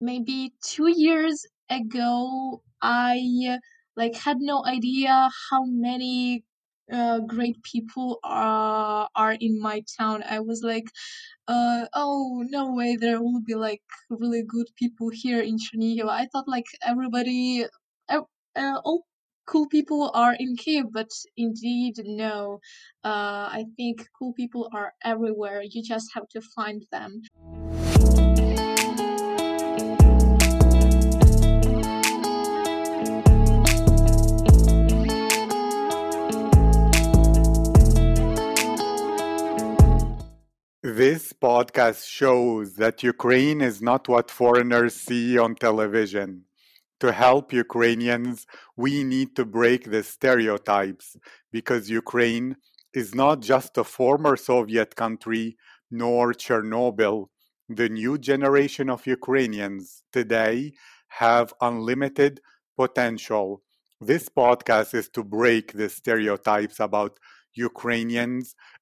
maybe two years ago, I like had no idea how many uh, great people are are in my town. I was like, uh, oh no way, there will be like really good people here in Chernihiv. I thought like everybody, uh, uh, all cool people are in Kiev, but indeed no. Uh, I think cool people are everywhere. You just have to find them. This podcast shows that Ukraine is not what foreigners see on television. To help Ukrainians, we need to break the stereotypes because Ukraine is not just a former Soviet country nor Chernobyl. The new generation of Ukrainians today have unlimited potential. This podcast is to break the stereotypes about Ukrainians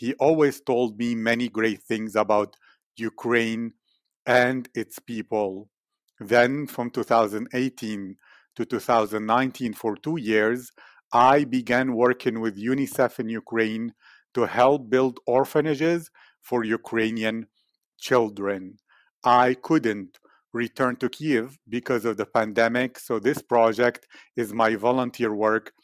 he always told me many great things about Ukraine and its people. Then, from 2018 to 2019, for two years, I began working with UNICEF in Ukraine to help build orphanages for Ukrainian children. I couldn't return to Kiev because of the pandemic, so this project is my volunteer work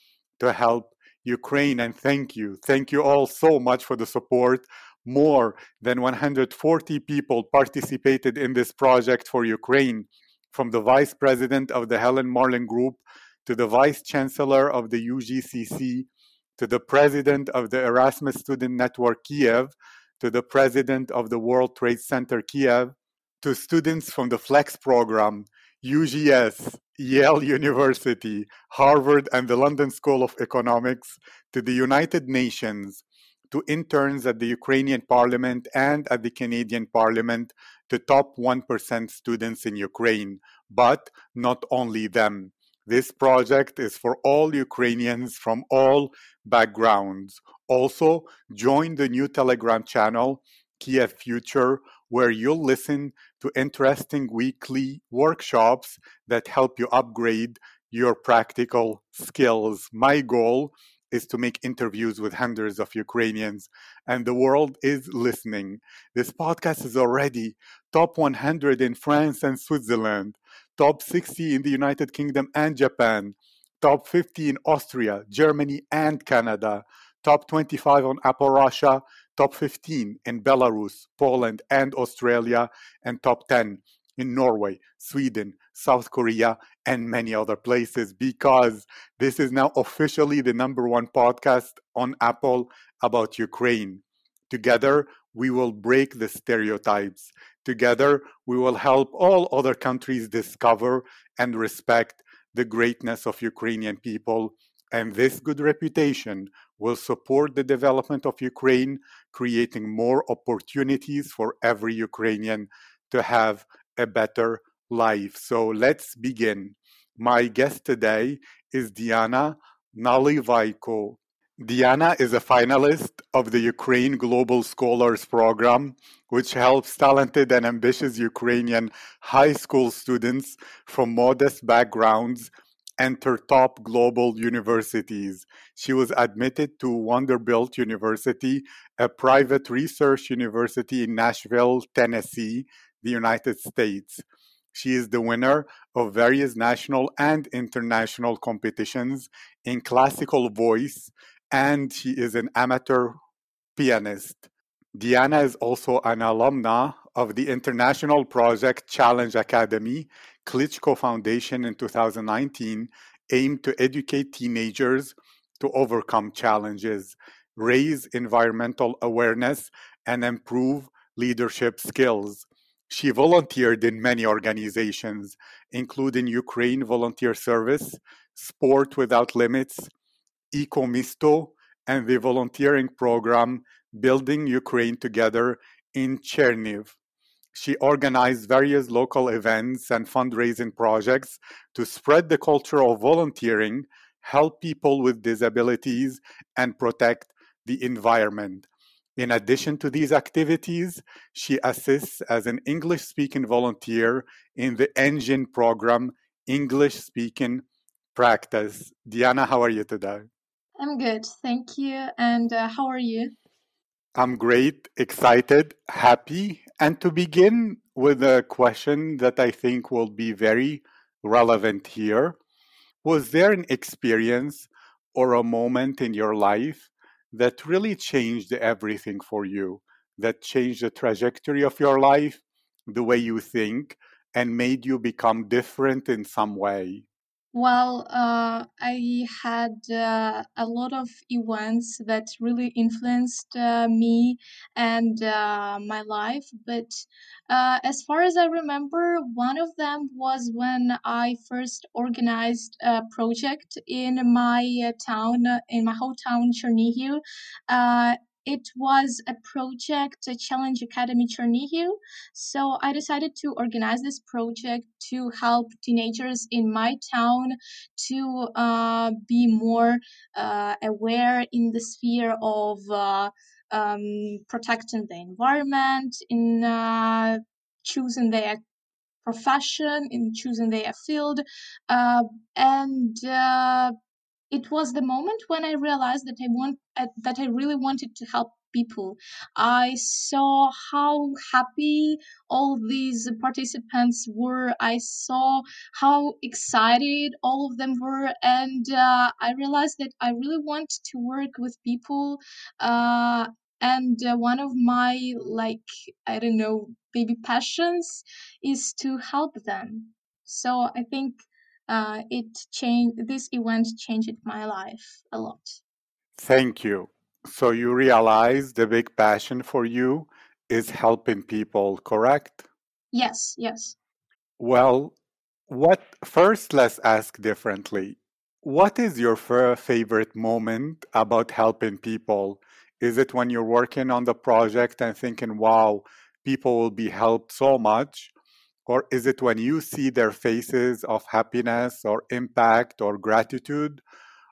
to help Ukraine. And thank you. Thank you all so much for the support. More than 140 people participated in this project for Ukraine, from the vice president of the Helen Marlin Group to the vice chancellor of the UGCC to the president of the Erasmus Student Network Kiev to the president of the World Trade Center Kiev to students from the Flex program, UGS, Yale University, Harvard, and the London School of Economics, to the United Nations, to interns at the Ukrainian Parliament and at the Canadian Parliament, to top 1% students in Ukraine, but not only them. This project is for all Ukrainians from all backgrounds. Also, join the new Telegram channel, Kiev Future, where you'll listen to interesting weekly workshops that help you upgrade your practical skills. My goal is to make interviews with hundreds of Ukrainians, and the world is listening. This podcast is already top 100 in France and Switzerland, top 60 in the United Kingdom and Japan, top 50 in Austria, Germany, and Canada, top 25 on Apple Russia, top 15 in Belarus, Poland, and Australia, and top 10 in Norway, Sweden, South Korea, and many other places because this is now officially the number one podcast on Apple about Ukraine. Together, we will break the stereotypes. Together, we will help all other countries discover and respect the greatness of Ukrainian people. And this good reputation will support the development of Ukraine, creating more opportunities for every Ukrainian to have a better life. So let's begin. My guest today is Diana Nalivaiko. Diana is a finalist of the Ukraine Global Scholars Program, which helps talented and ambitious Ukrainian high school students from modest backgrounds enter top global universities. She was admitted to Vanderbilt University, a private research university in Nashville, Tennessee, the United States. She is the winner of various national and international competitions in classical voice, and she is an amateur pianist. Diana is also an alumna of the international project Challenge Academy, Klitschko Foundation in 2019 aimed to educate teenagers to overcome challenges, raise environmental awareness, and improve leadership skills. She volunteered in many organizations, including Ukraine Volunteer Service, Sport Without Limits, Ecomisto, and the volunteering program Building Ukraine Together in Chernihiv. She organized various local events and fundraising projects to spread the culture of volunteering, help people with disabilities, and protect the environment. In addition to these activities, she assists as an English speaking volunteer in the ENGin program, English Speaking Practice. Diana, how are you today? I'm good, thank you. And uh, how are you? I'm great, excited, happy. And to begin with a question that I think will be very relevant here Was there an experience or a moment in your life that really changed everything for you, that changed the trajectory of your life, the way you think, and made you become different in some way? Well, uh, I had uh, a lot of events that really influenced uh, me and uh, my life. But uh, as far as I remember, one of them was when I first organized a project in my uh, town, in my hometown, Chernihiv. It was a project, a Challenge Academy Chernihiv. So I decided to organize this project to help teenagers in my town to uh, be more uh, aware in the sphere of uh, um, protecting the environment, in uh, choosing their profession, in choosing their field, uh, and uh, it was the moment when I realized that I want uh, that I really wanted to help people. I saw how happy all these participants were. I saw how excited all of them were, and uh, I realized that I really want to work with people. Uh, and uh, one of my like I don't know maybe passions is to help them. So I think uh, it changed this event changed my life a lot Thank you. So you realize the big passion for you is helping people, correct? yes yes Well, what first let's ask differently. What is your favorite moment about helping people? Is it when you're working on the project and thinking, wow, people will be helped so much? Or is it when you see their faces of happiness or impact or gratitude?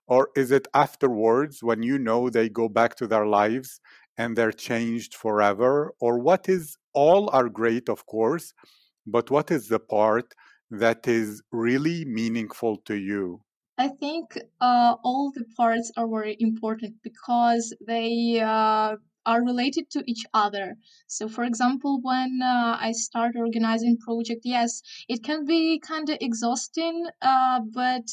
Or is it afterwards when you know they go back to their lives and they're changed forever? Or what is all are great, of course, but what is the part that is really meaningful to you? I think uh, all the parts are very important because they uh, are related to each other. So, for example, when uh, I start organizing project, yes, it can be kind of exhausting, uh, but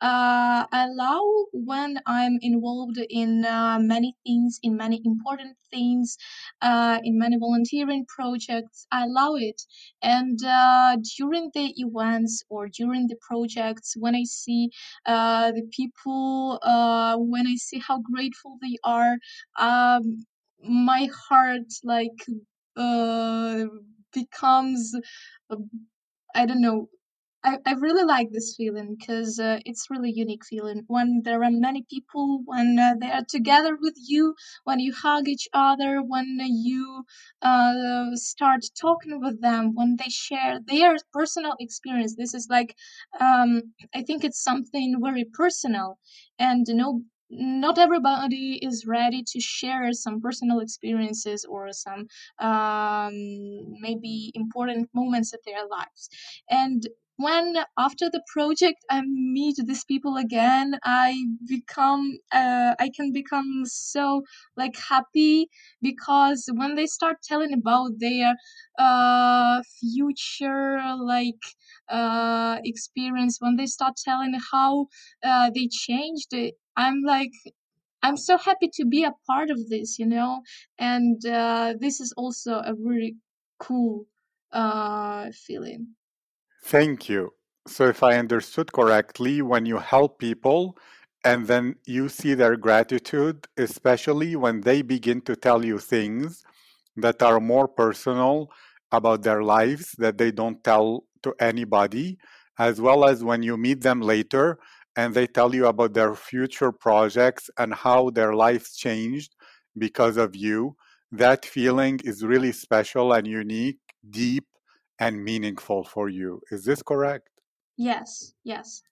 uh, I allow when I'm involved in uh, many things, in many important things, uh, in many volunteering projects, I allow it. And uh, during the events or during the projects, when I see the people when I see how grateful they are, um, my heart like uh, becomes uh, I don't know I, I really like this feeling because uh, it's really unique feeling when there are many people when uh, they are together with you when you hug each other when you uh, start talking with them when they share their personal experience. This is like um, i think it's something very personal and no not everybody is ready to share some personal experiences or some um, maybe important moments of their lives. And when after the project I meet these people again, I become uh, I can become so like happy because when they start telling about their uh, future like uh, experience, when they start telling how uh, they changed it, I'm like I'm so happy to be a part of this, you know, and uh, this is also a really cool uh, feeling. Thank you. So, if I understood correctly, when you help people and then you see their gratitude, especially when they begin to tell you things that are more personal about their lives that they don't tell to anybody, as well as when you meet them later and they tell you about their future projects and how their lives changed because of you. That feeling is really special and unique, deep, and meaningful for you. Is this correct? Yes, yes.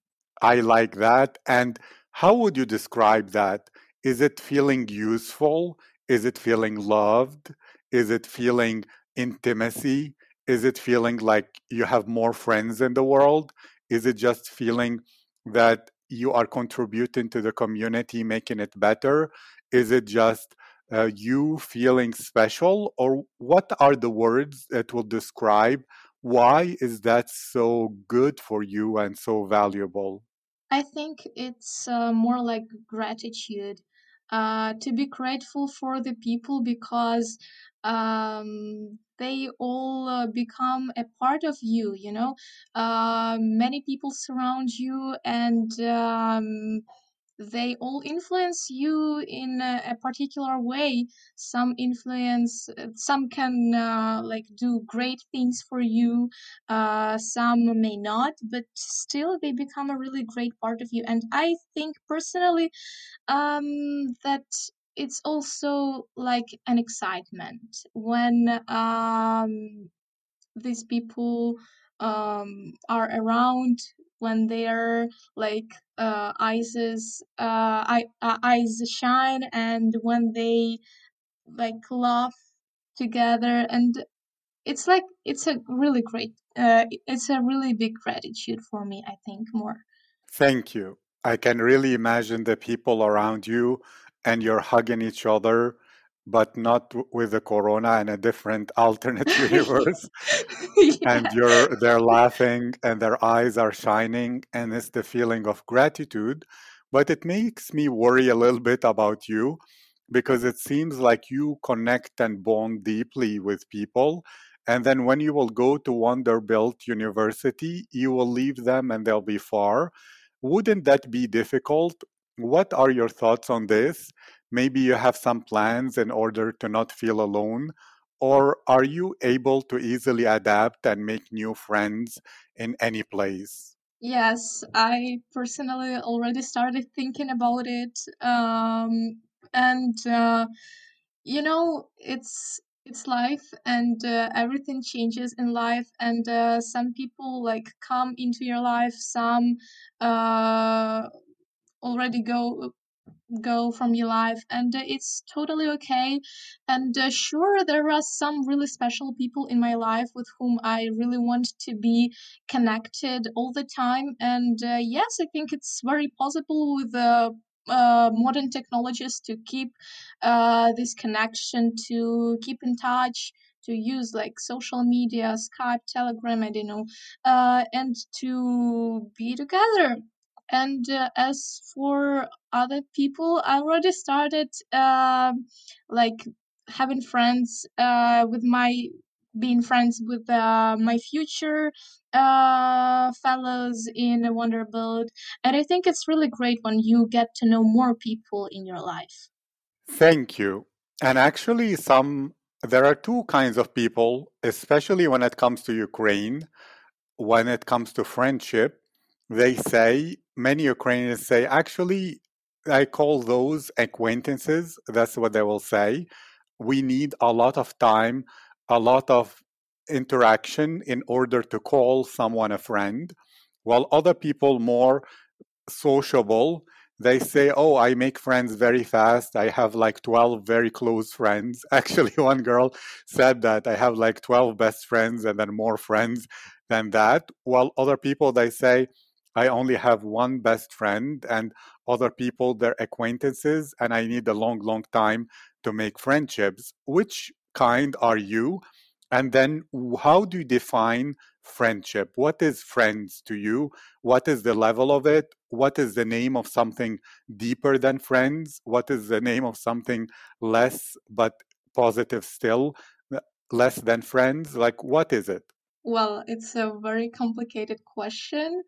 I like that. And how would you describe that? Is it feeling useful? Is it feeling loved? Is it feeling intimacy? Is it feeling like you have more friends in the world? Is it just feeling that you are contributing to the community, making it better? Is it just uh, you feeling special? Or what are the words that will describe why is that so good for you and so valuable? I think it's uh, more like gratitude. Uh, to be grateful for the people because um, they all uh, become a part of you, you know. Uh, many people surround you and um, they all influence you in a, a particular way. Some influence uh, some can uh, like do great things for you uh, some may not but still they become a really great part of you. And i think personally um, that it's also like an excitement when um, these people um, are around when their like uh, eyes is, uh, uh, eyes shine and when they like laugh together and it's like it's a really great uh, it's a really big gratitude for me i think more Thank you. I can really imagine the people around you and you're hugging each other, but not with the corona and a different alternate universe. and you're they're laughing and their eyes are shining and it's the feeling of gratitude. But it makes me worry a little bit about you because it seems like you connect and bond deeply with people. And then when you will go to Vanderbilt University, you will leave them and they'll be far. Wouldn't that be difficult? What are your thoughts on this? Maybe you have some plans in order to not feel alone. Or are you able to easily adapt and make new friends in any place? Yes, I personally already started thinking about it. Um, and uh, you know, it's it's life and uh, everything changes in life and uh, some people like come into your life, some uh already go go from your life and uh, it's totally okay. And uh, sure there are some really special people in my life with whom i really want to be connected all the time. And uh, yes i think it's very possible with the uh, modern technologies to keep uh, this connection to keep in touch to use like social media skype telegram i don't know uh, and to be together and uh, as for other people, I already started um like having friends uh, with my being friends with uh, my future uh, fellows in Vanderbilt, and I think it's really great when you get to know more people in your life. Thank you. And actually, some there are two kinds of people, especially when it comes to Ukraine. When it comes to friendship, they say many Ukrainians say, actually, I call those acquaintances. That's what they will say. We need a lot of time, a lot of interaction in order to call someone a friend, while other people more sociable they say oh i make friends very fast i have like 12 very close friends actually one girl said that i have like 12 best friends and then more friends than that while other people they say i only have one best friend and other people they're acquaintances and i need a long long time to make friendships. Which kind are you? And then how do you define friendship? What is friends to you? What is the level of it? What is the name of something deeper than friends? What is the name of something less but positive still uh, less than friends? Like what is it? Well, it's a very complicated question.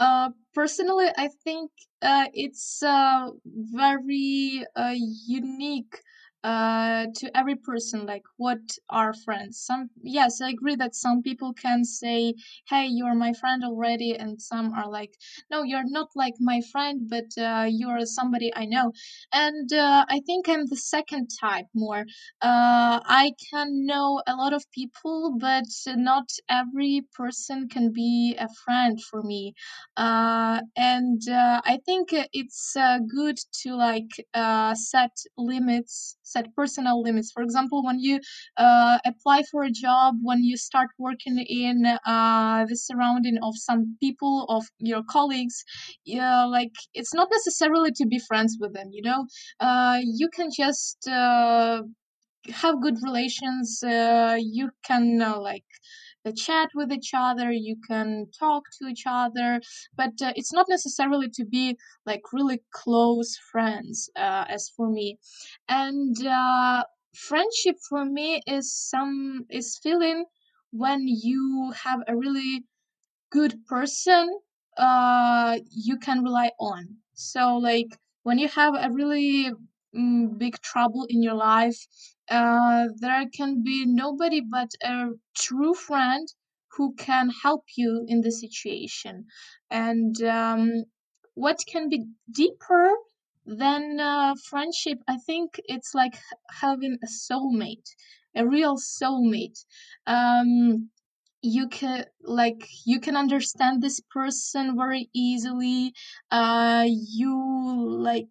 Uh, personally, I think uh, it's uh, very uh, unique uh, to every person like what are friends? Some yes i agree that some people can say hey you're my friend already and some are like no you're not like my friend but uh, you're somebody i know. And uh, i think i'm the second type more. Uh, i can know a lot of people but not every person can be a friend for me. Uh, and uh, i think it's good to like uh, set limits set personal limits. For example when you uh, apply for a job when you start working in uh, the surrounding of some people of your colleagues yeah like it's not necessarily to be friends with them you know? Uh, you can just uh, have good relations uh, you can like chat with each other you can talk to each other but uh, it's not necessarily to be like really close friends uh, as for me. And uh, friendship for me is some is feeling when you have a really good person uh you can rely on. So like when you have a really mm, big trouble in your life uh there can be nobody but a true friend who can help you in the situation. And um what can be deeper than uh, friendship i think it's like having a soulmate a real soulmate. Um you can like you can understand this person very easily. Uh you like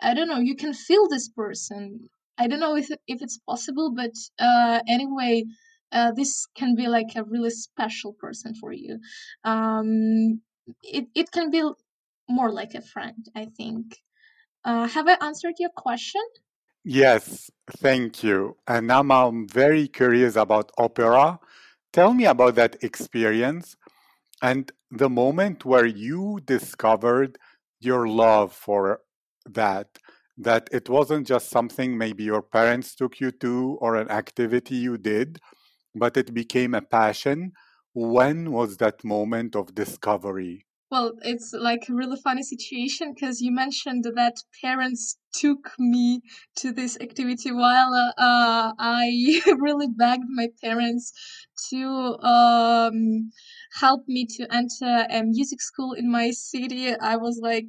i don't know you can feel this person i don't know if if it's possible but uh anyway uh this can be like a really special person for you um it it can be more like a friend i think uh have i answered your question Yes, thank you. And now I'm very curious about opera. Tell me about that experience and the moment where you discovered your love for that, that it wasn't just something maybe your parents took you to or an activity you did, but it became a passion. When was that moment of discovery? Well, it's like a really funny situation because you mentioned that parents took me to this activity while uh, uh, I really begged my parents to um, help me to enter a music school in my city. I was like,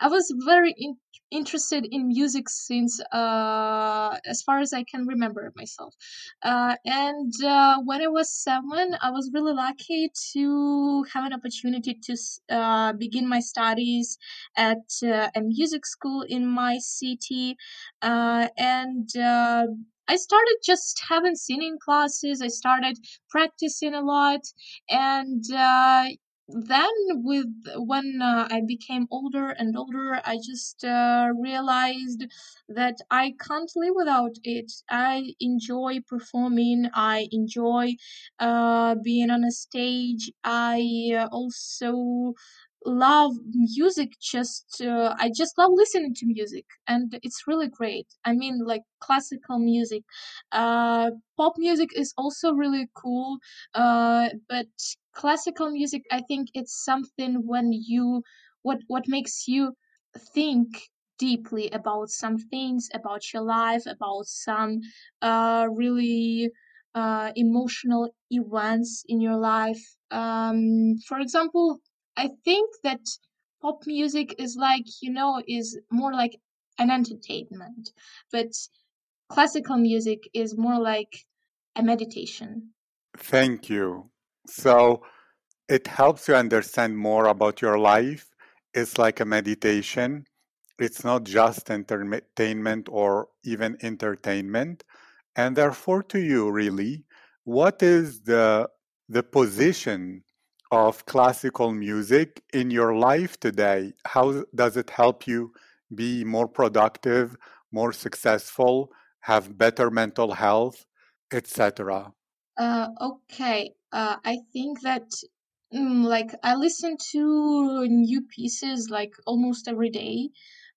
I was very in- interested in music since uh, as far as I can remember myself. Uh, and uh, when I was seven, I was really lucky to have an opportunity to uh, begin my studies at uh, a music school in my city. Uh, and uh, I started just having singing classes. I started practicing a lot. And uh, then with when uh, I became older and older, I just uh, realized that I can't live without it. I enjoy performing. I enjoy uh, being on a stage. I also love music. Just uh, I just love listening to music, and it's really great. I mean, like classical music. Uh, pop music is also really cool, uh, but classical music, I think it's something when you what what makes you think deeply about some things about your life about some uh, really uh, emotional events in your life um, for example i think that pop music is like you know is more like an entertainment but classical music is more like a meditation Thank you. So it helps you understand more about your life. It's like a meditation. It's not just entertainment or even entertainment. And therefore, to you, really, what is the, the position of classical music in your life today? How does it help you be more productive, more successful, have better mental health, etc.? Uh, okay. Uh, I think that mm, like I listen to new pieces like almost every day.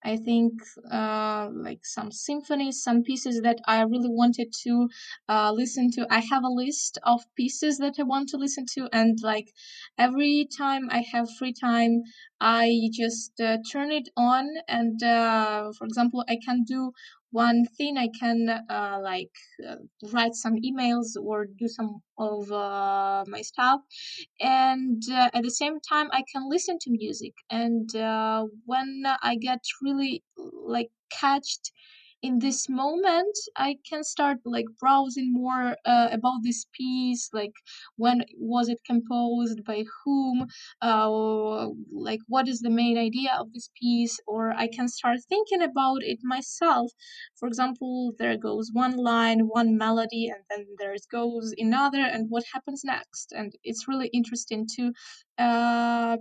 I think uh, like some symphonies, some pieces that I really wanted to uh, listen to. I have a list of pieces that I want to listen to, and like every time I have free time, I just uh, turn it on. And uh, for example, I can do one thing I can uh, like uh, write some emails or do some of uh, my stuff, and uh, at the same time I can listen to music. And uh, when I get really like catched in this moment i can start like browsing more uh, about this piece like when was it composed by whom uh, like what is the main idea of this piece or i can start thinking about it myself. For example there goes one line one melody and then there goes another and what happens next? And it's really interesting to uh,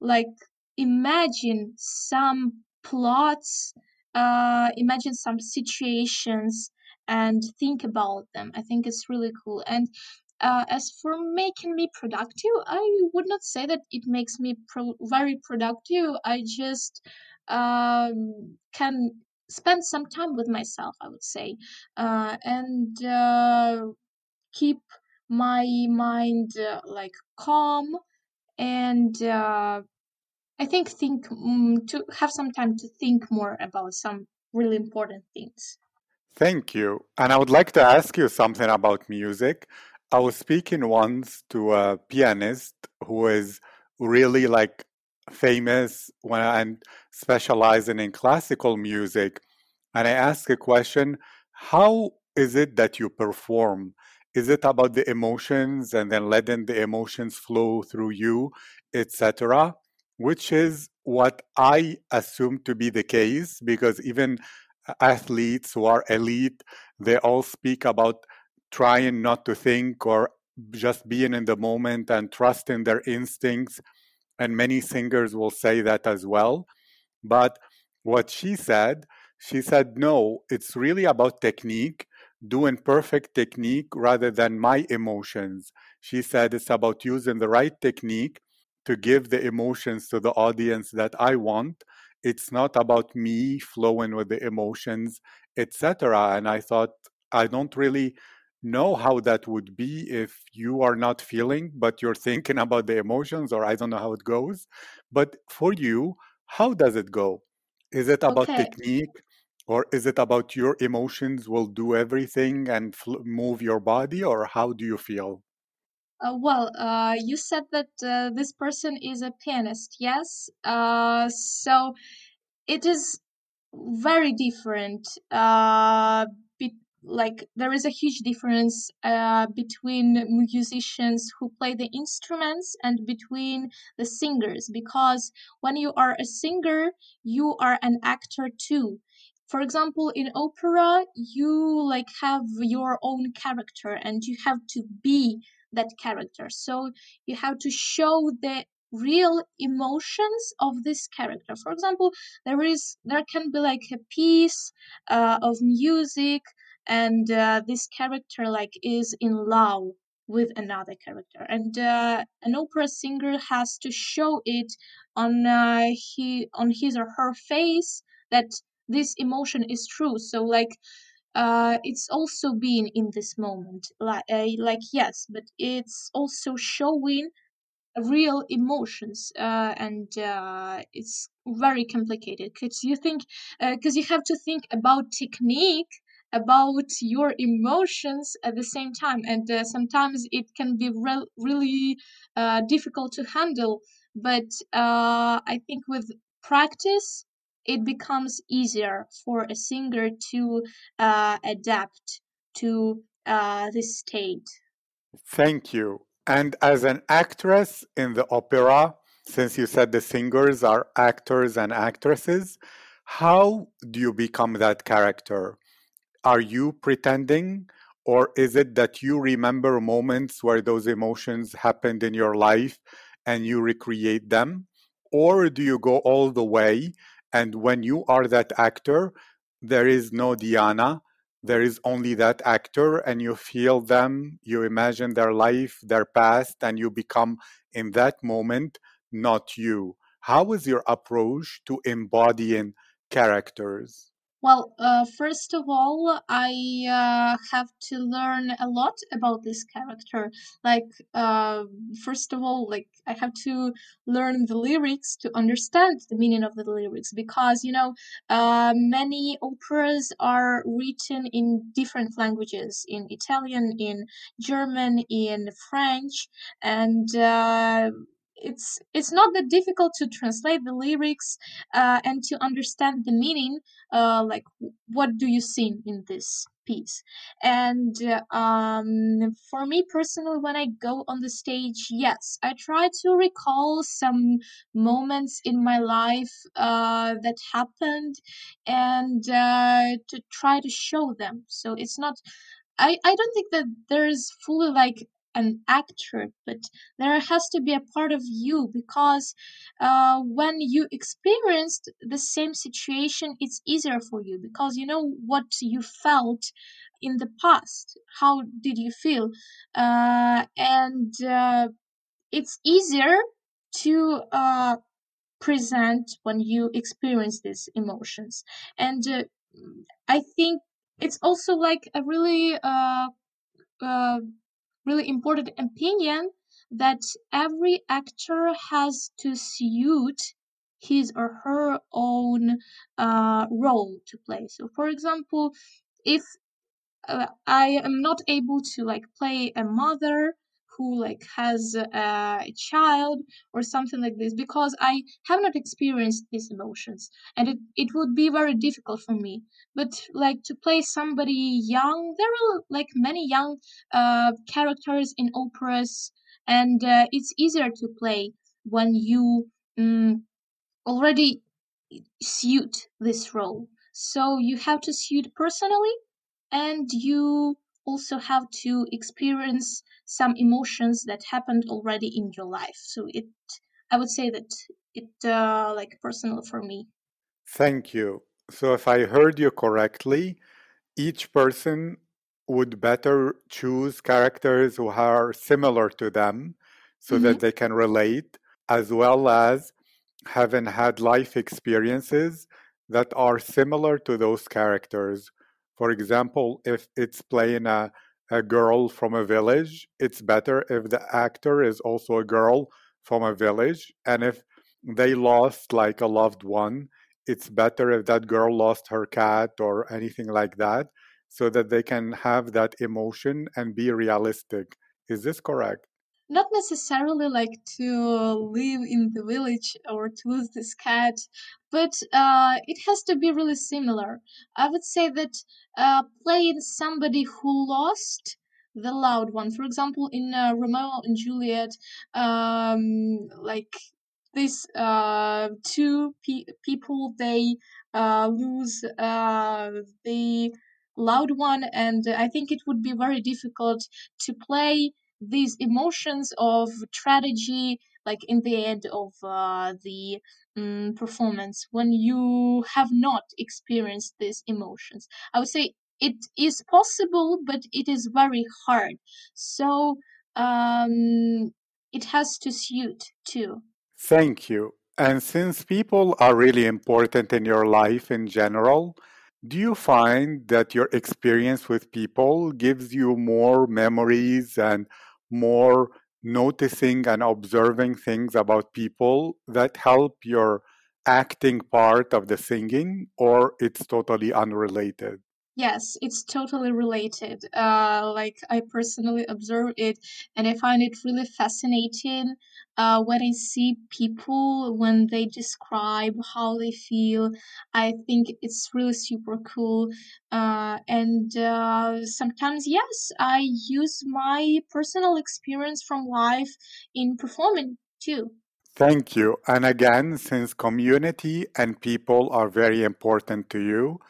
like imagine some plots uh, imagine some situations and think about them. I think it's really cool. And uh, as for making me productive, I would not say that it makes me pro- very productive. I just um, can spend some time with myself, I would say, uh, and uh, keep my mind uh, like calm and uh, I think think um, to have some time to think more about some really important things. Thank you. And I would like to ask you something about music. I was speaking once to a pianist who is really like famous when and specializing in classical music. And I asked a question, how is it that you perform? Is it about the emotions and then letting the emotions flow through you, etc.? Which is what I assume to be the case because even athletes who are elite, they all speak about trying not to think or just being in the moment and trusting their instincts. And many singers will say that as well. But what she said, she said, no, it's really about technique, doing perfect technique rather than my emotions. She said it's about using the right technique to give the emotions to the audience that I want. It's not about me flowing with the emotions etc and i thought i don't really know how that would be if you are not feeling but you're thinking about the emotions or i don't know how it goes. But for you how does it go? Is it about Okay. technique or is it about your emotions will do everything and fl- move your body or how do you feel Uh, well, uh, you said that uh, this person is a pianist, yes? Uh, so it is very different. Uh, be- like there is a huge difference uh, between musicians who play the instruments and between the singers because when you are a singer, you are an actor too. For example, in opera, you like have your own character and you have to be that character. So you have to show the real emotions of this character. For example, there is there can be like a piece uh, of music and uh, this character like is in love with another character and uh, an opera singer has to show it on uh, he on his or her face that this emotion is true so like uh, it's also being in this moment like uh, like yes but it's also showing real emotions uh, and uh, it's very complicated. Because you think because you have to think about technique about your emotions at the same time and uh, sometimes it can be re- really uh, difficult to handle but uh, i think with practice it becomes easier for a singer to uh, adapt to uh, this state Thank you. And as an actress in the opera, since you said the singers are actors and actresses, how do you become that character? Are you pretending, or is it that you remember moments where those emotions happened in your life and you recreate them? Or do you go all the way and when you are that actor, there is no Diana, there is only that actor and you feel them you imagine their life their past and you become in that moment not you. How is your approach to embodying characters Well, uh, first of all, I uh, have to learn a lot about this character. Like, uh, first of all, like I have to learn the lyrics to understand the meaning of the lyrics because you know uh, many operas are written in different languages, in Italian, in German, in French, and uh, it's it's not that difficult to translate the lyrics uh, and to understand the meaning uh, like what do you see in this piece? And um, for me personally when i go on the stage yes i try to recall some moments in my life uh, that happened and uh, to try to show them. So it's not I, I don't think that there's fully like an actor, but there has to be a part of you because uh, when you experienced the same situation, it's easier for you because you know what you felt in the past. How did you feel? Uh, and uh, it's easier to uh, present when you experience these emotions. And uh, I think it's also like a really uh, really important opinion that every actor has to suit his or her own uh, role to play. So, for example, if uh, I am not able to like play a mother who like has a child or something like this because I have not experienced these emotions and it, it would be very difficult for me. But like to play somebody young, there are like many young uh, characters in operas and uh, it's easier to play when you um, already suit this role. So you have to suit personally and you also have to experience some emotions that happened already in your life so it i would say that it uh, like personal for me Thank you. So, if I heard you correctly, each person would better choose characters who are similar to them so mm-hmm. that they can relate, as well as having had life experiences that are similar to those characters. For example, if it's playing a, a girl from a village, it's better if the actor is also a girl from a village. And if they lost like a loved one, it's better if that girl lost her cat or anything like that so that they can have that emotion and be realistic. Is this correct? Not necessarily like to live in the village or to lose this cat but uh, it has to be really similar. I would say that uh, playing somebody who lost the loud one for example in uh, romeo and juliet um, like these uh, two pe- people they uh, lose uh, the loud one and i think it would be very difficult to play these emotions of tragedy like in the end of uh, the um, performance when you have not experienced these emotions. I would say it is possible but it is very hard. So um, it has to suit too. Thank you. And since people are really important in your life in general, do you find that your experience with people gives you more memories and more noticing and observing things about people that help your acting part of the singing, or it's totally unrelated? Yes, it's totally related. Uh, like I personally observe it, and I find it really fascinating uh, when I see people when they describe how they feel. I think it's really super cool. Uh, and uh, sometimes, yes, I use my personal experience from life in performing too. Thank you. And again, since community and people are very important to you,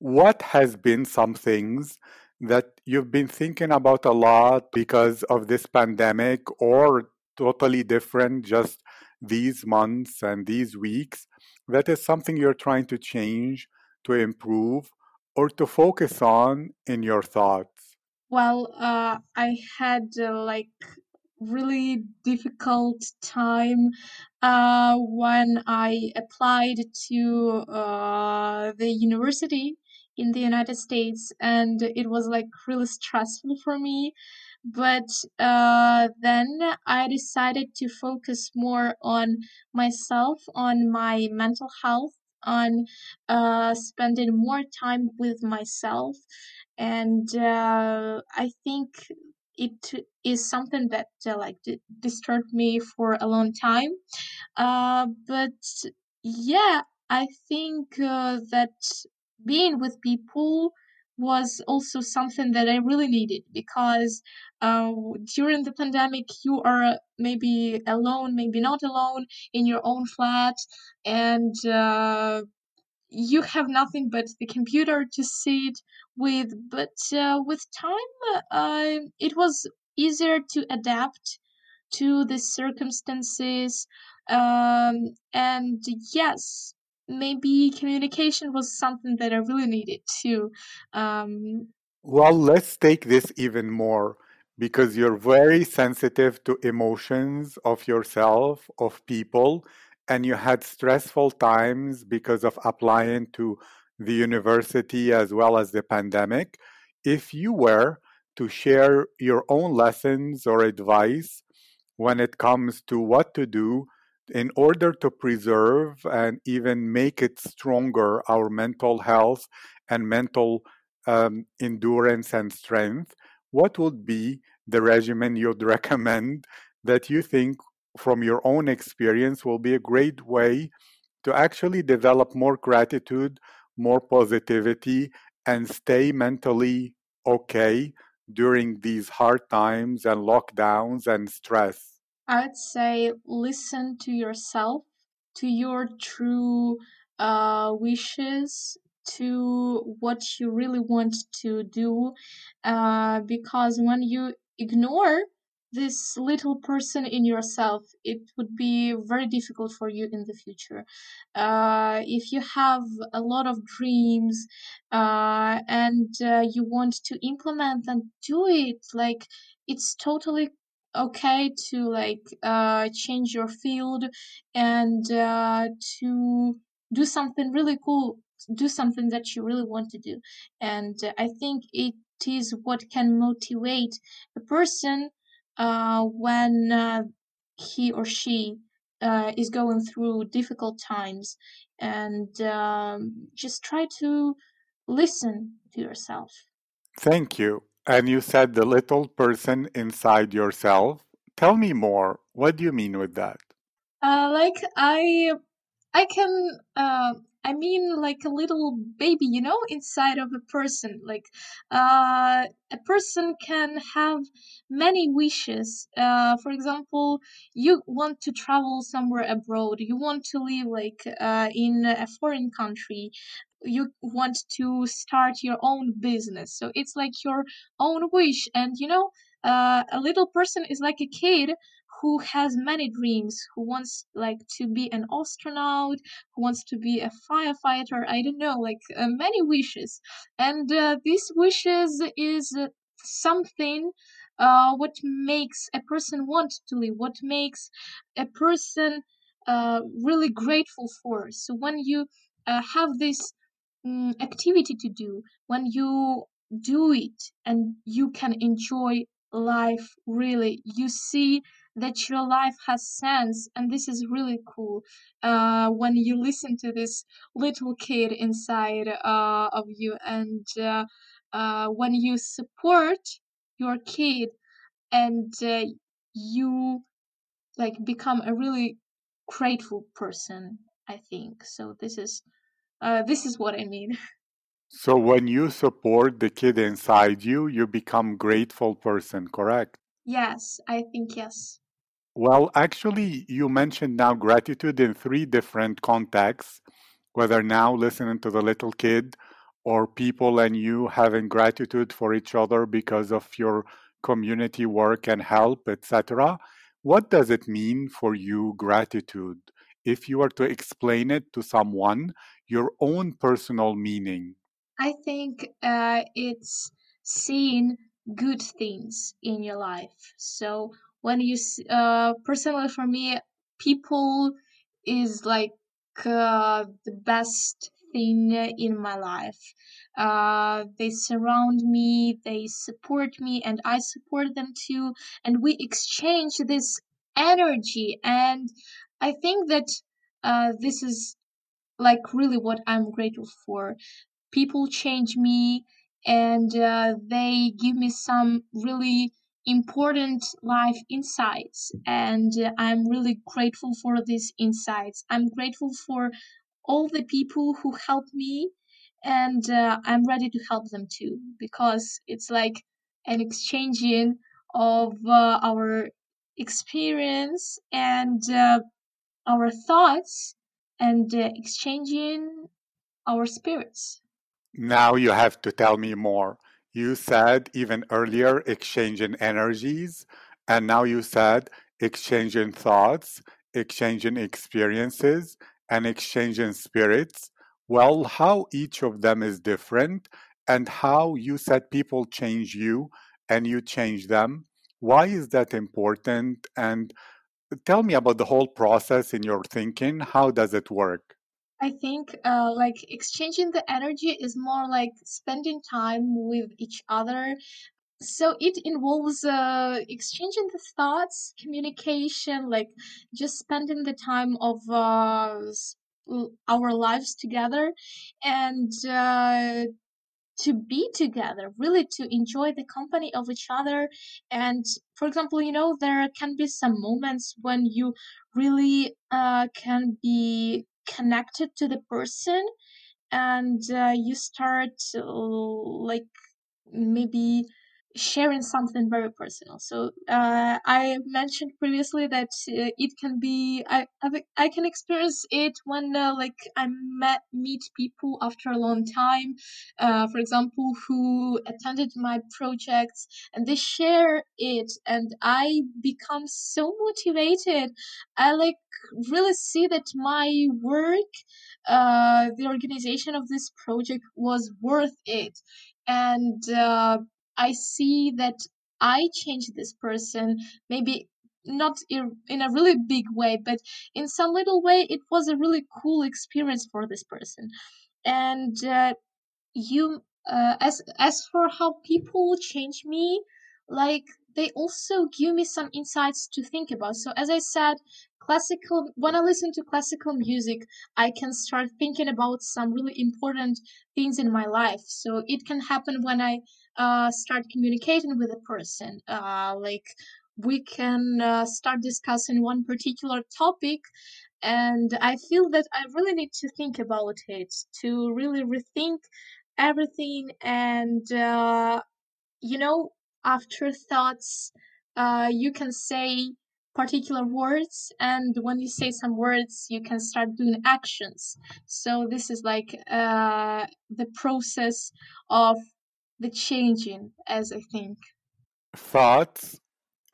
what has been some things that you've been thinking about a lot because of this pandemic or totally different just these months and these weeks? That is something you're trying to change to improve or to focus on in your thoughts? Well, uh, I had uh, like really difficult time uh, when I applied to uh, the university in the United States, and it was like really stressful for me. But uh, then I decided to focus more on myself, on my mental health, on uh, spending more time with myself. And uh, I think it is something that uh, like d- disturbed me for a long time. Uh, but yeah, I think uh, that being with people was also something that I really needed because uh, during the pandemic, you are maybe alone, maybe not alone in your own flat, and uh, you have nothing but the computer to sit with. But uh, with time, uh, it was easier to adapt to the circumstances. Um, and yes, maybe communication was something that I really needed too. Um, Well, let's take this even more because you're very sensitive to emotions of yourself, of people, and you had stressful times because of applying to the university as well as the pandemic. If you were to share your own lessons or advice when it comes to what to do in order to preserve and even make it stronger our mental health and mental um, endurance and strength, what would be the regimen you'd recommend that you think from your own experience will be a great way to actually develop more gratitude, more positivity, and stay mentally okay during these hard times and lockdowns and stress? I'd say listen to yourself, to your true uh, wishes, to what you really want to do. Uh, because when you ignore this little person in yourself, it would be very difficult for you in the future. Uh, if you have a lot of dreams uh, and uh, you want to implement and do it, like it's totally okay to like uh, change your field and uh, to do something really cool do something that you really want to do. And uh, i think it is what can motivate a person uh, when uh, he or she uh, is going through difficult times. And um, just try to listen to yourself. Thank you. And you said the little person inside yourself. Tell me more. What do you mean with that? uh, like i I can uh I mean like a little baby, you know, inside of a person. Like uh a person can have many wishes. Uh for example, you want to travel somewhere abroad. You want to live like uh in a foreign country. You want to start your own business. So it's like your own wish and you know, uh a little person is like a kid who has many dreams, who wants like to be an astronaut, who wants to be a firefighter. I don't know, like uh, many wishes, and uh, these wishes is something. Uh, what makes a person want to live? What makes a person uh, really grateful for? So when you uh, have this mm, activity to do, when you do it and you can enjoy life really, you see that your life has sense and this is really cool. Uh, when you listen to this little kid inside uh, of you and uh, uh, when you support your kid and uh, you like become a really grateful person i think. So this is uh, this is what i mean So when you support the kid inside you, you become grateful person, correct? yes i think yes Well, actually, you mentioned now gratitude in three different contexts, whether now listening to the little kid or people and you having gratitude for each other because of your community work and help, etc. What does it mean for you, gratitude? If you were to explain it to someone, your own personal meaning. I think uh, it's seeing good things in your life. So when you uh, personally for me people is like uh, the best thing in my life uh, they surround me they support me and i support them too and we exchange this energy and i think that uh, this is like really what i'm grateful for. People change me and uh, they give me some really important life insights. And uh, i'm really grateful for these insights. I'm grateful for all the people who help me and uh, i'm ready to help them too because it's like an exchanging of uh, our experience and uh, our thoughts and uh, exchanging our spirits Now you have to tell me more. You said even earlier exchanging energies, and now you said exchanging thoughts, exchanging experiences, and exchanging spirits. Well, how each of them is different, and how you said people change you and you change them. Why is that important? And tell me about the whole process in your thinking. How does it work? I think uh, like exchanging the energy is more like spending time with each other. So it involves uh, exchanging the thoughts, communication, like just spending the time of uh, our lives together, and uh, to be together, really to enjoy the company of each other. And for example, you know, there can be some moments when you really uh, can be connected to the person and uh, you start uh, like maybe sharing something very personal. So uh, I mentioned previously that uh, it can be I I can experience it when uh, like I met meet people after a long time, uh, for example, who attended my projects and they share it, and I become so motivated. I like really see that my work, uh, the organization of this project was worth it and uh, I see that I changed this person, maybe not in, a really big way, but in some little way, it was a really cool experience for this person. And uh, you uh, as as for how people change me like they also give me some insights to think about so as i said classical when i listen to classical music i can start thinking about some really important things in my life. So it can happen when i uh, start communicating with a person uh, like we can uh, start discussing one particular topic and I feel that I really need to think about it to really rethink everything and uh, you know after thoughts uh, you can say particular words and when you say some words you can start doing actions so this is like uh, the process of the changing as i think Thoughts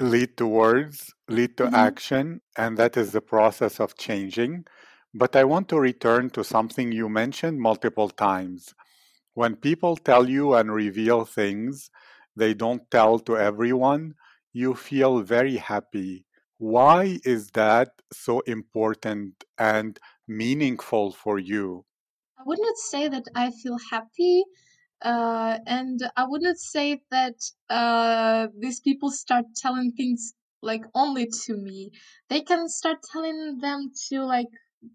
lead to words, lead to hmm action, and that is the process of changing. But I want to return to something you mentioned multiple times. When people tell you and reveal things they don't tell to everyone, you feel very happy. Why is that so important and meaningful for you? i would not say that i feel happy uh, and I wouldn't say that uh, these people start telling things like only to me. They can start telling them to like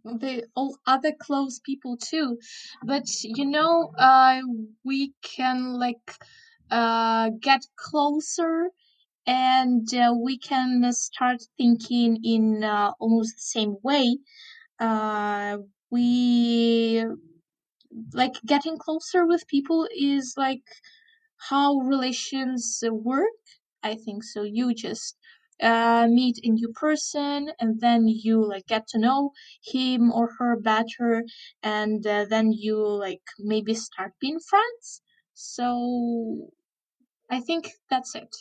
the all other close people too. But you know, uh, we can like uh, get closer and uh, we can start thinking in uh, almost the same way. Uh, we like getting closer with people is like how relations work. I think so. You just uh, meet a new person and then you like get to know him or her better and uh, then you like maybe start being friends. So i think that's it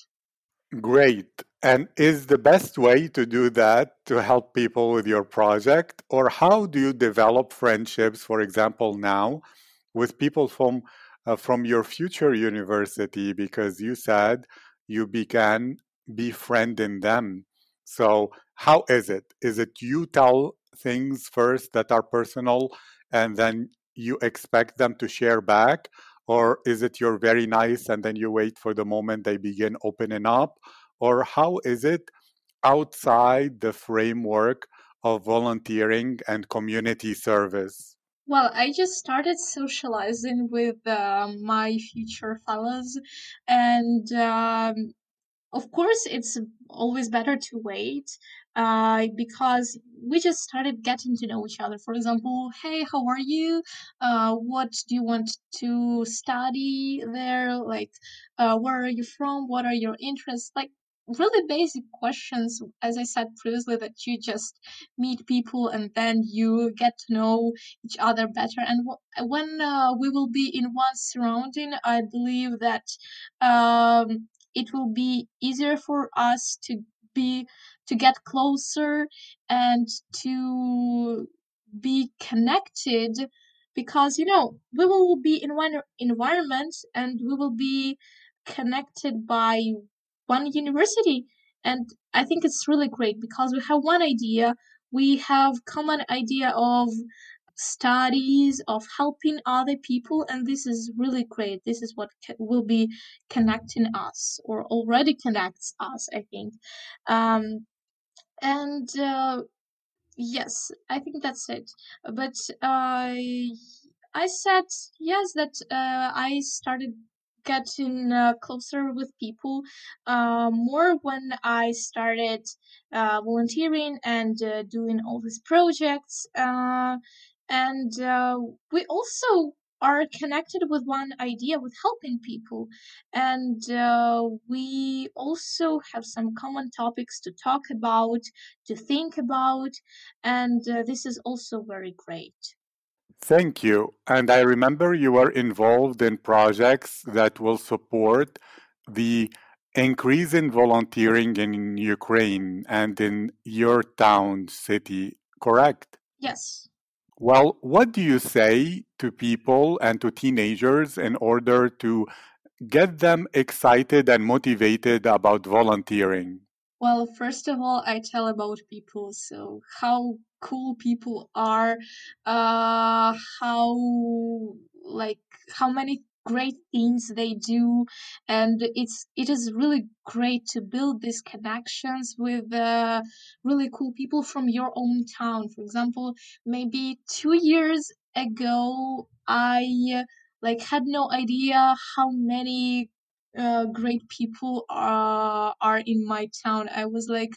Great. And is the best way to do that to help people with your project? Or how do you develop friendships, for example, now with people from uh, from your future university? Because you said you began befriending them. So, how is it? Is it you tell things first that are personal and then you expect them to share back? Or is it you're very nice and then you wait for the moment they begin opening up? Or how is it outside the framework of volunteering and community service? Well, I just started socializing with uh, my future fellows, and um, of course, it's always better to wait uh, because we just started getting to know each other. For example, hey, how are you? Uh, what do you want to study there? Like, uh, where are you from? What are your interests? Like, really basic questions, as I said previously, that you just meet people and then you get to know each other better. And w- when uh, we will be in one surrounding, I believe that um, it will be easier for us to be to get closer and to be connected because you know we will be in one environment and we will be connected by one university. And i think it's really great because we have one idea. We have common idea of studies of helping other people and this is really great. This is what will be connecting us or already connects us i think. Um and uh, yes i think that's it. But uh, i said yes that uh, i started getting uh, closer with people uh, more when i started uh, volunteering and uh, doing all these projects uh, and uh, we also are connected with one idea with helping people and uh, we also have some common topics to talk about to think about and uh, this is also very great Thank you. And I remember you were involved in projects that will support the increase in volunteering in Ukraine and in your town, city, correct? yes Well, what do you say to people and to teenagers in order to get them excited and motivated about volunteering? Well, first of all, I tell about people, so how cool people are, uh, how like how many great things they do, and it's it is really great to build these connections with uh, really cool people from your own town. For example, maybe two years ago, I like had no idea how many uh, great people are are in my town. I was like,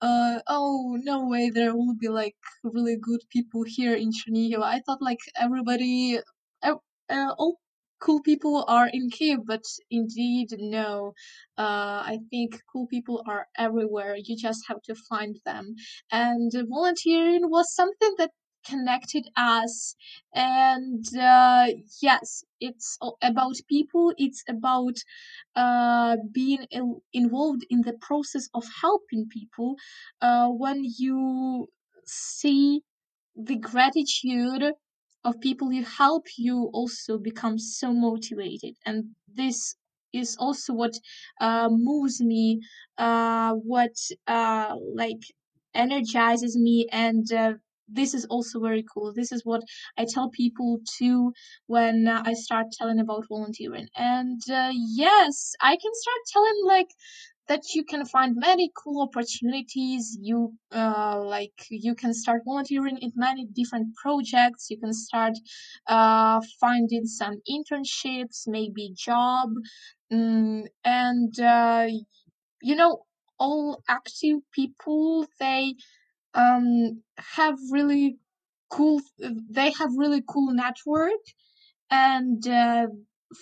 uh, oh no way, there will be like really good people here in Chernihiv. I thought like everybody, ev- uh, all cool people are in Kiev, but indeed no. Uh, I think cool people are everywhere. You just have to find them. And volunteering was something that connected us and uh, yes it's about people it's about uh, being involved in the process of helping people uh, when you see the gratitude of people you help you also become so motivated. And this is also what uh, moves me uh, what uh, like energizes me. And uh, this is also very cool. This is what i tell people too when uh, i start telling about volunteering. And uh, yes i can start telling like that you can find many cool opportunities. You uh, like you can start volunteering in many different projects. You can start uh, finding some internships maybe job. Mm, and uh, you know all active people they um, have really cool they have really cool network. And uh,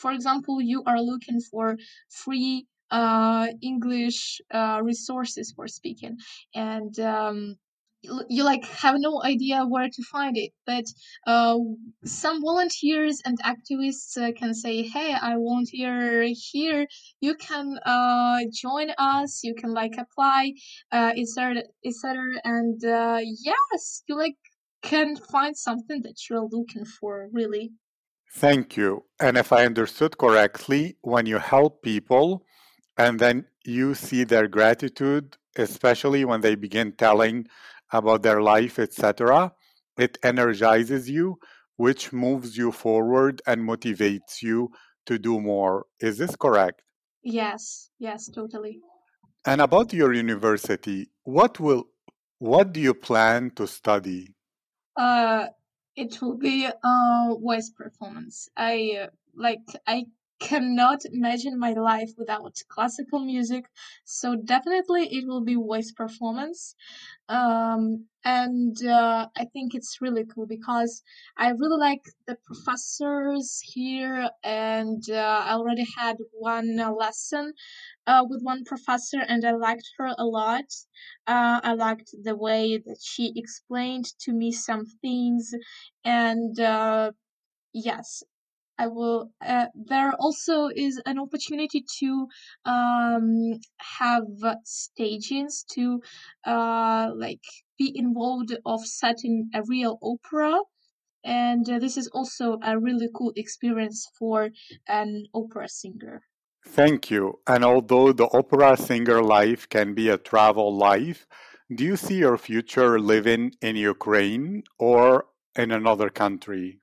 for example you are looking for free uh, english uh, resources for speaking. And um, you, you like have no idea where to find it. But uh, some volunteers and activists uh, can say hey i volunteer here. You can uh, join us. You can like apply uh, etc etc and yes you like can find something that you're looking for really. Thank you. And if I understood correctly, when you help people and then you see their gratitude, especially when they begin telling about their life, etc. It energizes you, which moves you forward and motivates you to do more. Is this correct? Yes, yes, totally. And about your university, what will what do you plan to study? Uh, it will be uh voice performance. I uh, like I cannot imagine my life without classical music, so definitely it will be voice performance. Um, and uh, I think it's really cool because I really like the professors here, and uh, I already had one lesson uh, with one professor, and I liked her a lot. Uh, I liked the way that she explained to me some things, and uh, yes, I will. Uh, there also is an opportunity to um, have stagings to uh, like be involved of setting a real opera, and uh, this is also a really cool experience for an opera singer. Thank you. And although the opera singer life can be a travel life, do you see your future living in Ukraine or in another country?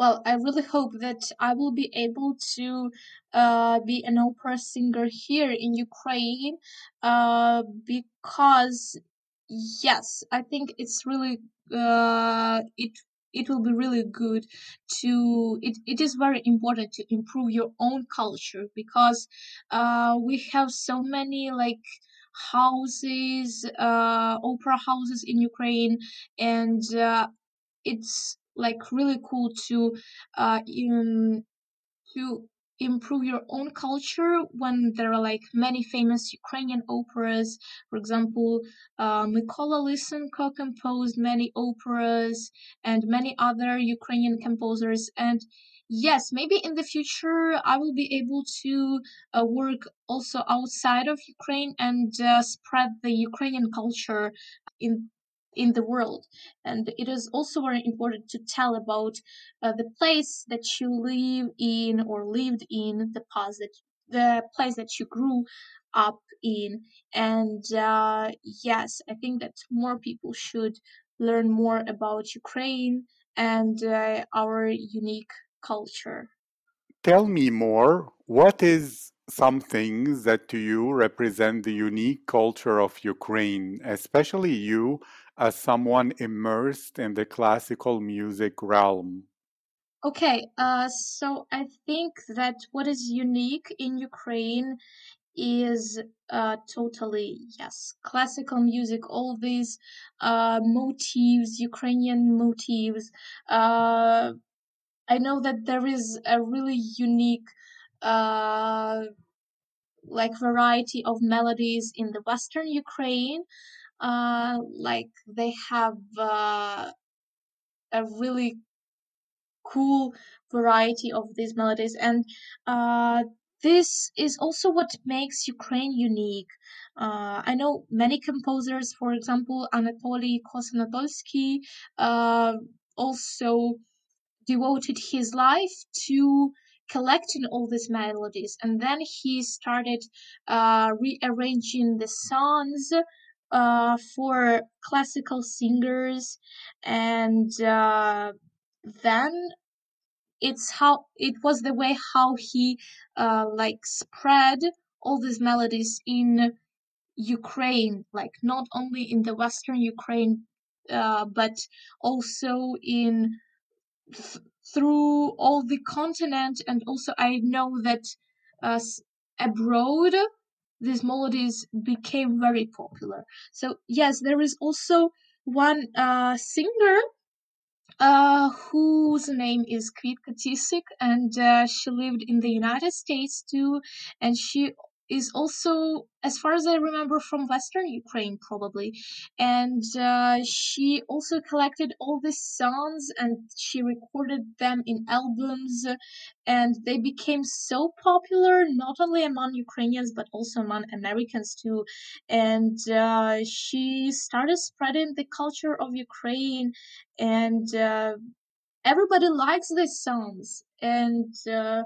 Well, I really hope that I will be able to uh, be an opera singer here in Ukraine uh, because yes, I think it's really uh, it it will be really good to it, it is very important to improve your own culture because uh, we have so many like houses uh, opera houses in Ukraine and uh, it's like really cool to uh um, to improve your own culture when there are like many famous Ukrainian operas. For example, uh, Mykola Lysenko composed many operas and many other Ukrainian composers. And yes, maybe in the future I will be able to uh, work also outside of Ukraine and uh, spread the Ukrainian culture in in the world. And it is also very important to tell about uh, the place that you live in or lived in the past the place that you grew up in. And uh, yes i think that more people should learn more about ukraine and uh, our unique culture. Tell me more. What is some things that to you represent the unique culture of Ukraine, especially you as someone immersed in the classical music realm? okay uh, so i think that what is unique in ukraine is uh, totally yes classical music all these uh, motifs ukrainian motifs uh, i know that there is a really unique uh, like variety of melodies in the western ukraine uh, like they have uh, a really cool variety of these melodies and uh, this is also what makes Ukraine unique. Uh, I know many composers, for example, Anatoly Kos-Anatolsky, uh, also devoted his life to collecting all these melodies, and then he started uh, rearranging the songs uh, for classical singers, and uh, then it's how it was the way how he uh, like spread all these melodies in Ukraine, like not only in the Western Ukraine, uh, but also in th- through all the continent, and also I know that uh, abroad these melodies became very popular. So yes, there is also one uh, singer uh, whose name is Kvitka Cisyk, and uh, she lived in the United States too, and she is also, as far as I remember, from Western Ukraine probably, and uh, she also collected all these songs and she recorded them in albums, and they became so popular not only among Ukrainians but also among Americans too, and uh, she started spreading the culture of Ukraine and uh, everybody likes these songs. And uh,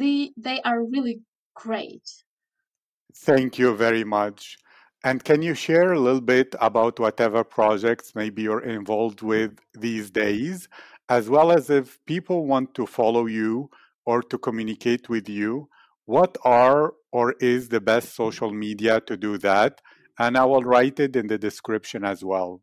they they are really great Thank you very much. And can you share a little bit about whatever projects maybe you're involved with these days, as well as if people want to follow you or to communicate with you? What are or is the best social media to do that? And I will write it in the description as well.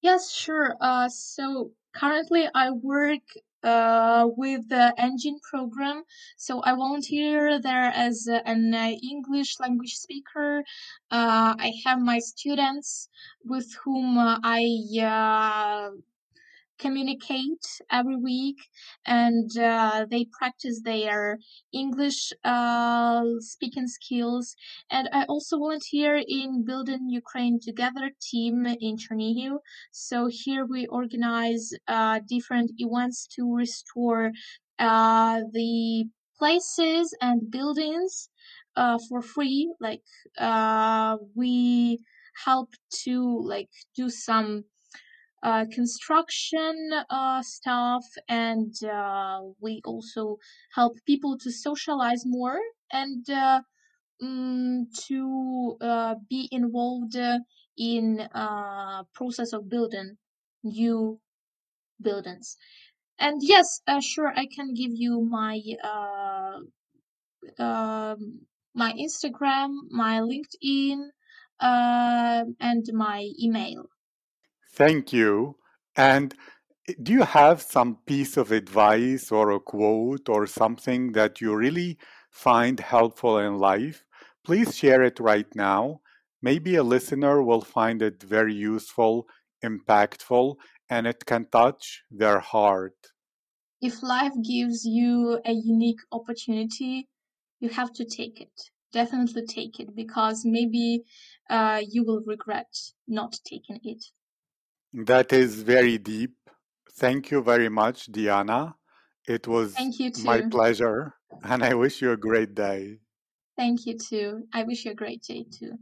Yes, sure. Uh, so currently I work uh, with the ENGin program. So I volunteer there as an English language speaker. Uh, I have my students with whom I uh, communicate every week and uh, they practice their English uh, speaking skills. And I also volunteer in Building Ukraine Together team in Chernihiv. So here we organize uh, different events to restore uh, the places and buildings uh, for free. Like uh, we help to like do some uh, construction uh, stuff, and uh, we also help people to socialize more and uh, mm, to uh, be involved in uh, process of building new buildings. And yes, uh, sure, I can give you my uh, um, my Instagram, my LinkedIn, um and my email. Thank you. And do you have some piece of advice or a quote or something that you really find helpful in life? Please share it right now. Maybe a listener will find it very useful, impactful, and it can touch their heart. If life gives you a unique opportunity, you have to take it. Definitely take it because maybe uh, you will regret not taking it. That is very deep. Thank you very much, Diana. It was my pleasure, and I wish you a great day. Thank you too. I wish you a great day too.